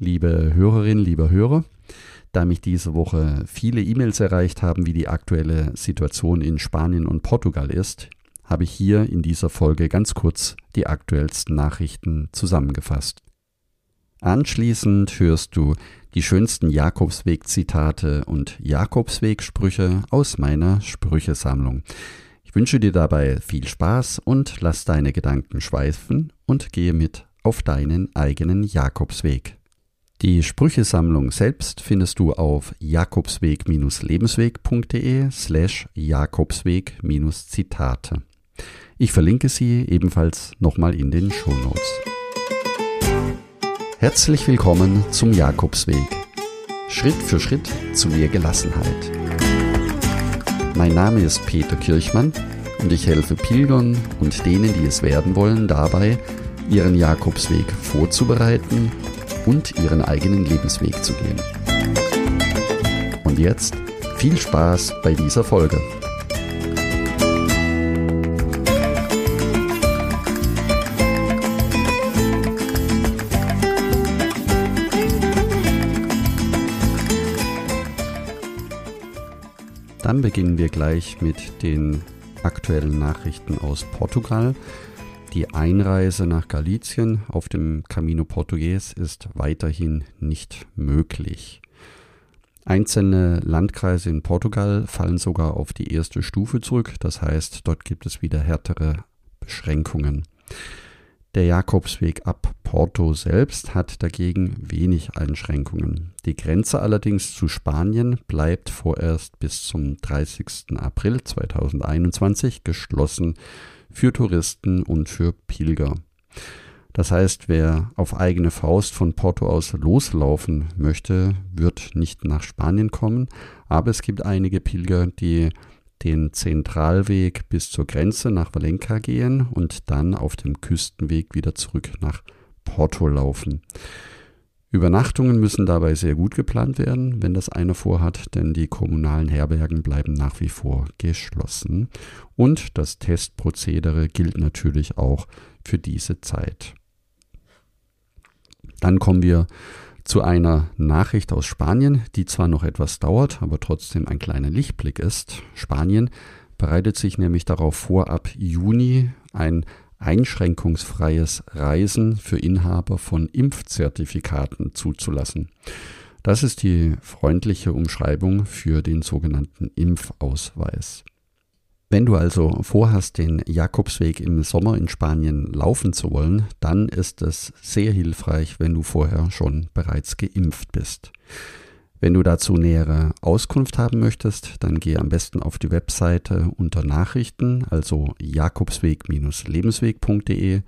Liebe Hörerinnen, lieber Hörer, da mich diese Woche viele E-Mails erreicht haben, wie die aktuelle Situation in Spanien und Portugal ist, habe ich hier in dieser Folge ganz kurz die aktuellsten Nachrichten zusammengefasst. Anschließend hörst du die schönsten Jakobsweg-Zitate und Jakobsweg-Sprüche aus meiner Sprüchesammlung. Ich wünsche dir dabei viel Spaß und lass deine Gedanken schweifen und gehe mit auf deinen eigenen Jakobsweg. Die Sprüchesammlung selbst findest du auf jakobsweg-lebensweg.de slash jakobsweg-zitate. Ich verlinke sie ebenfalls nochmal in den Shownotes. Herzlich willkommen zum Jakobsweg. Schritt für Schritt zu mehr Gelassenheit. Mein Name ist Peter Kirchmann und ich helfe Pilgern und denen, die es werden wollen, dabei, ihren Jakobsweg vorzubereiten und ihren eigenen Lebensweg zu gehen. Und jetzt viel Spaß bei dieser Folge. Dann beginnen wir gleich mit den aktuellen Nachrichten aus Portugal. Die Einreise nach Galizien auf dem Camino Portugues ist weiterhin nicht möglich. Einzelne Landkreise in Portugal fallen sogar auf die erste Stufe zurück, das heißt, dort gibt es wieder härtere Beschränkungen. Der Jakobsweg ab Porto selbst hat dagegen wenig Einschränkungen. Die Grenze allerdings zu Spanien bleibt vorerst bis zum 30. April 2021 geschlossen für Touristen und für Pilger. Das heißt, wer auf eigene Faust von Porto aus loslaufen möchte, wird nicht nach Spanien kommen, aber es gibt einige Pilger, die den Zentralweg bis zur Grenze nach Valenca gehen und dann auf dem Küstenweg wieder zurück nach Porto laufen. Übernachtungen müssen dabei sehr gut geplant werden, wenn das einer vorhat, denn die kommunalen Herbergen bleiben nach wie vor geschlossen. Und das Testprozedere gilt natürlich auch für diese Zeit. Dann kommen wir zu einer Nachricht aus Spanien, die zwar noch etwas dauert, aber trotzdem ein kleiner Lichtblick ist. Spanien bereitet sich nämlich darauf vor, ab Juni ein einschränkungsfreies Reisen für Inhaber von Impfzertifikaten zuzulassen. Das ist die freundliche Umschreibung für den sogenannten Impfausweis. Wenn du also vorhast, den Jakobsweg im Sommer in Spanien laufen zu wollen, dann ist es sehr hilfreich, wenn du vorher schon bereits geimpft bist. Wenn du dazu nähere Auskunft haben möchtest, dann geh am besten auf die Webseite unter Nachrichten, also jakobsweg-lebensweg.de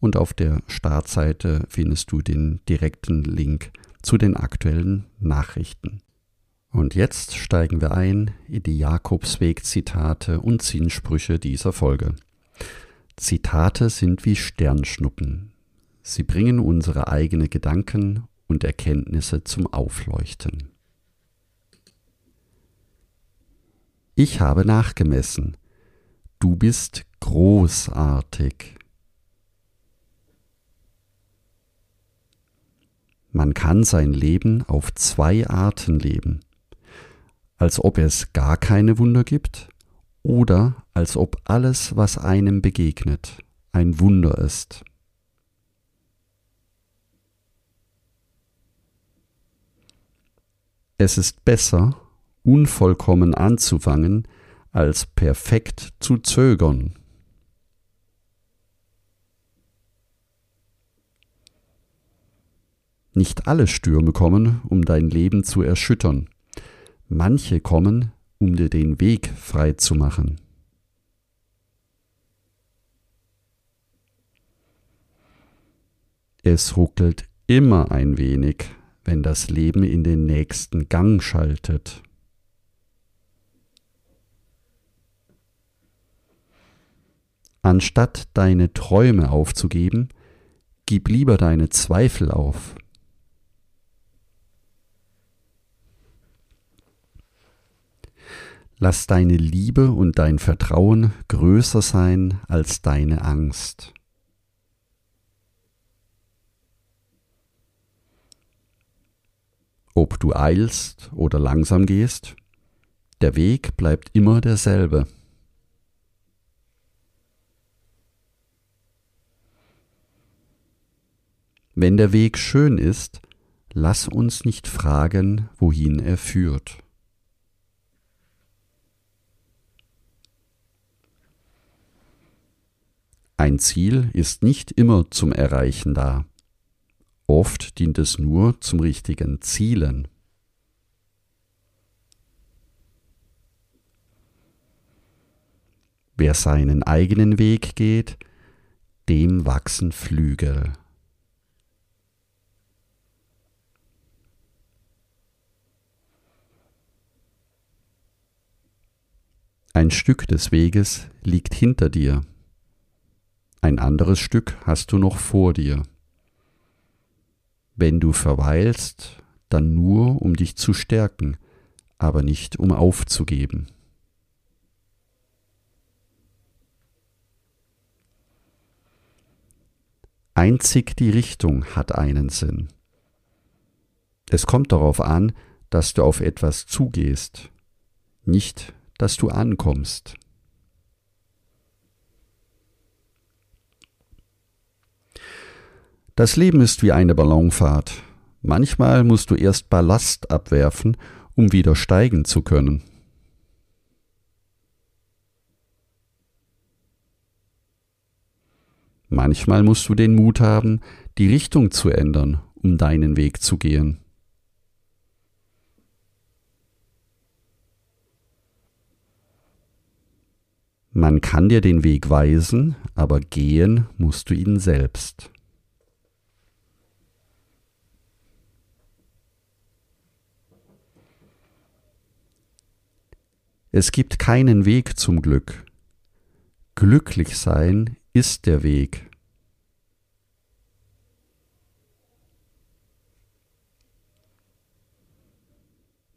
und auf der Startseite findest du den direkten Link zu den aktuellen Nachrichten. Und jetzt steigen wir ein in die Jakobsweg-Zitate und Sinnsprüche dieser Folge. Zitate sind wie Sternschnuppen. Sie bringen unsere eigenen Gedanken und Erkenntnisse zum Aufleuchten. Ich habe nachgemessen. Du bist großartig. Man kann sein Leben auf zwei Arten leben. Als ob es gar keine Wunder gibt oder als ob alles, was einem begegnet, ein Wunder ist. Es ist besser, unvollkommen anzufangen, als perfekt zu zögern. Nicht alle Stürme kommen, um dein Leben zu erschüttern. Manche kommen, um dir den Weg frei zu machen. Es ruckelt immer ein wenig, wenn das Leben in den nächsten Gang schaltet. Anstatt deine Träume aufzugeben, gib lieber deine Zweifel auf. Lass deine Liebe und dein Vertrauen größer sein als deine Angst. Ob du eilst oder langsam gehst, der Weg bleibt immer derselbe. Wenn der Weg schön ist, lass uns nicht fragen, wohin er führt. Ein Ziel ist nicht immer zum Erreichen da. Oft dient es nur zum richtigen Zielen. Wer seinen eigenen Weg geht, dem wachsen Flügel. Ein Stück des Weges liegt hinter dir. Ein anderes Stück hast du noch vor dir. Wenn du verweilst, dann nur, um dich zu stärken, aber nicht um aufzugeben. Einzig die Richtung hat einen Sinn. Es kommt darauf an, dass du auf etwas zugehst, nicht, dass du ankommst. Das Leben ist wie eine Ballonfahrt. Manchmal musst du erst Ballast abwerfen, um wieder steigen zu können. Manchmal musst du den Mut haben, die Richtung zu ändern, um deinen Weg zu gehen. Man kann dir den Weg weisen, aber gehen musst du ihn selbst. Es gibt keinen Weg zum Glück. Glücklich sein ist der Weg.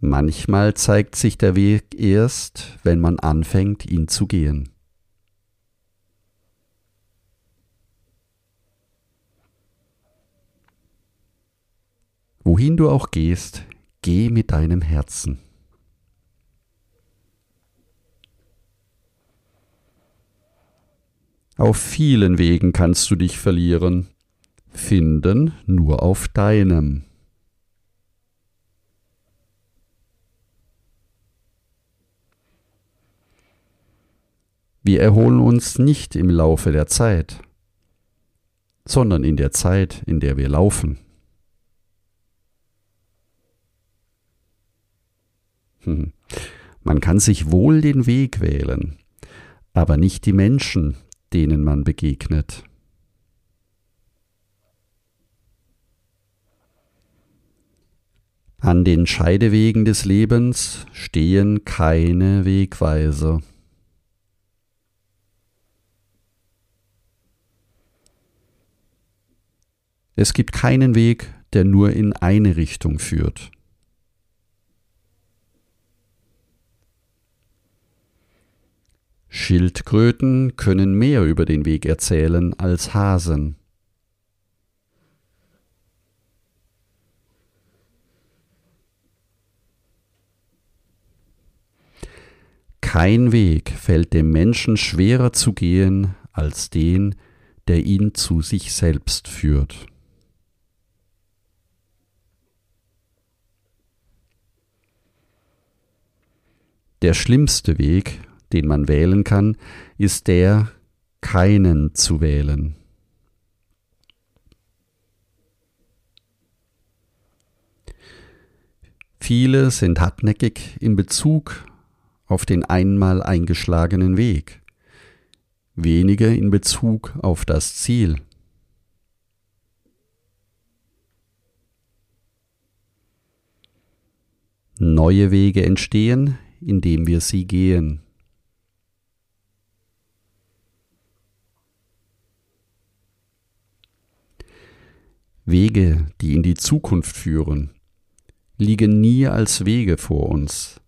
Manchmal zeigt sich der Weg erst, wenn man anfängt, ihn zu gehen. Wohin du auch gehst, geh mit deinem Herzen. Auf vielen Wegen kannst du dich verlieren, finden nur auf deinem. Wir erholen uns nicht im Laufe der Zeit, sondern in der Zeit, in der wir laufen. Hm. Man kann sich wohl den Weg wählen, aber nicht die Menschen, denen man begegnet. An den Scheidewegen des Lebens stehen keine Wegweiser. Es gibt keinen Weg, der nur in eine Richtung führt. Schildkröten können mehr über den Weg erzählen als Hasen. Kein Weg fällt dem Menschen schwerer zu gehen als den, der ihn zu sich selbst führt. Der schlimmste Weg den man wählen kann, ist der, keinen zu wählen. Viele sind hartnäckig in Bezug auf den einmal eingeschlagenen Weg, wenige in Bezug auf das Ziel. Neue Wege entstehen, indem wir sie gehen. Wege, die in die Zukunft führen, liegen nie als Wege vor uns.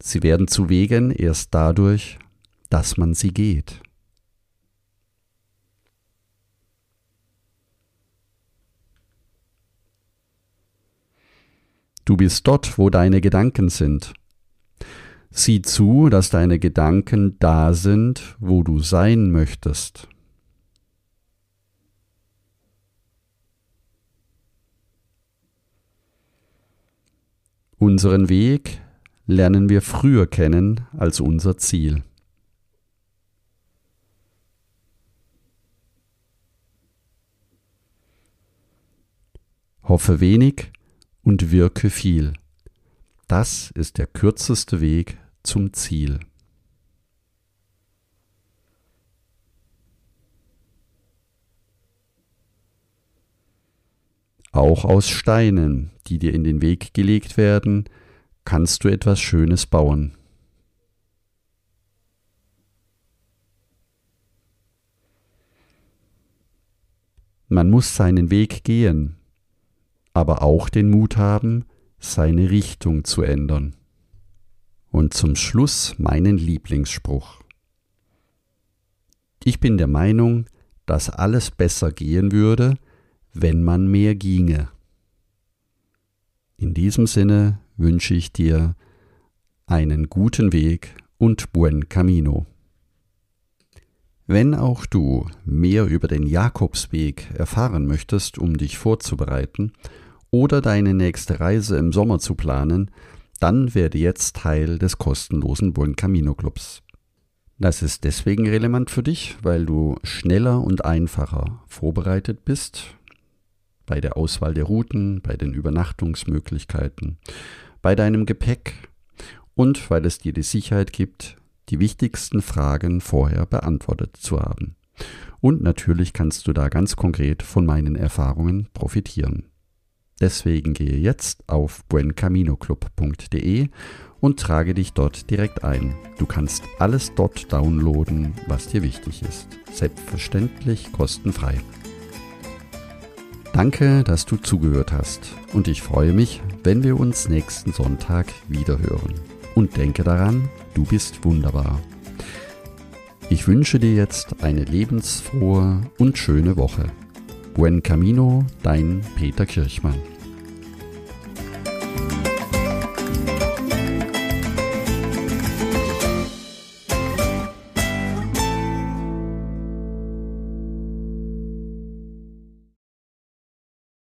Sie werden zu Wegen erst dadurch, dass man sie geht. Du bist dort, wo deine Gedanken sind. Sieh zu, dass deine Gedanken da sind, wo du sein möchtest. Unseren Weg lernen wir früher kennen als unser Ziel. Hoffe wenig und wirke viel. Das ist der kürzeste Weg zum Ziel. Auch aus Steinen, die dir in den Weg gelegt werden, kannst du etwas Schönes bauen. Man muss seinen Weg gehen, aber auch den Mut haben, seine Richtung zu ändern. Und zum Schluss meinen Lieblingsspruch. Ich bin der Meinung, dass alles besser gehen würde, wenn man mehr ginge. In diesem Sinne wünsche ich dir einen guten Weg und buen camino. Wenn auch du mehr über den Jakobsweg erfahren möchtest, um dich vorzubereiten oder deine nächste Reise im Sommer zu planen, dann werde jetzt Teil des kostenlosen Buen Camino Clubs. Das ist deswegen relevant für dich, weil du schneller und einfacher vorbereitet bist bei der Auswahl der Routen, bei den Übernachtungsmöglichkeiten, bei deinem Gepäck und weil es dir die Sicherheit gibt, die wichtigsten Fragen vorher beantwortet zu haben. Und natürlich kannst du da ganz konkret von meinen Erfahrungen profitieren. Deswegen gehe jetzt auf buencaminoclub.de und trage dich dort direkt ein. Du kannst alles dort downloaden, was dir wichtig ist. Selbstverständlich kostenfrei. Danke, dass du zugehört hast und ich freue mich, wenn wir uns nächsten Sonntag wieder hören. Und denke daran, du bist wunderbar. Ich wünsche dir jetzt eine lebensfrohe und schöne Woche. Buen Camino, dein Peter Kirchmann.